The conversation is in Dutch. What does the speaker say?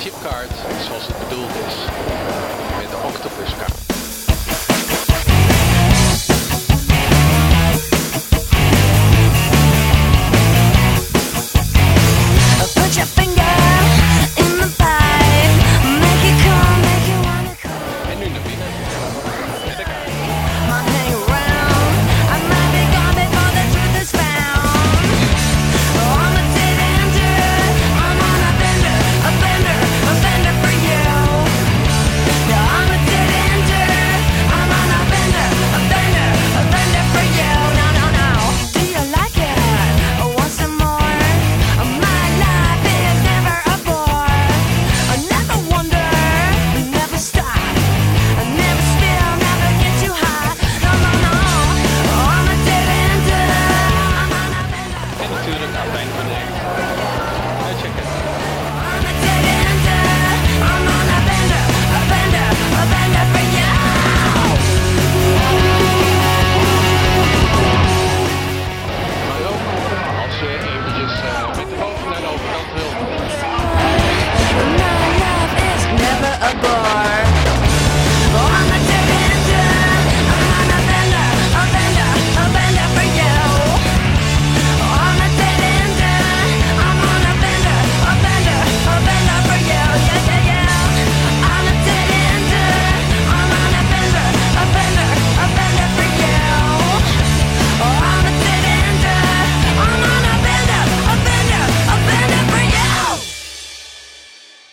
Chipkaart zoals het bedoeld is. Met de octopus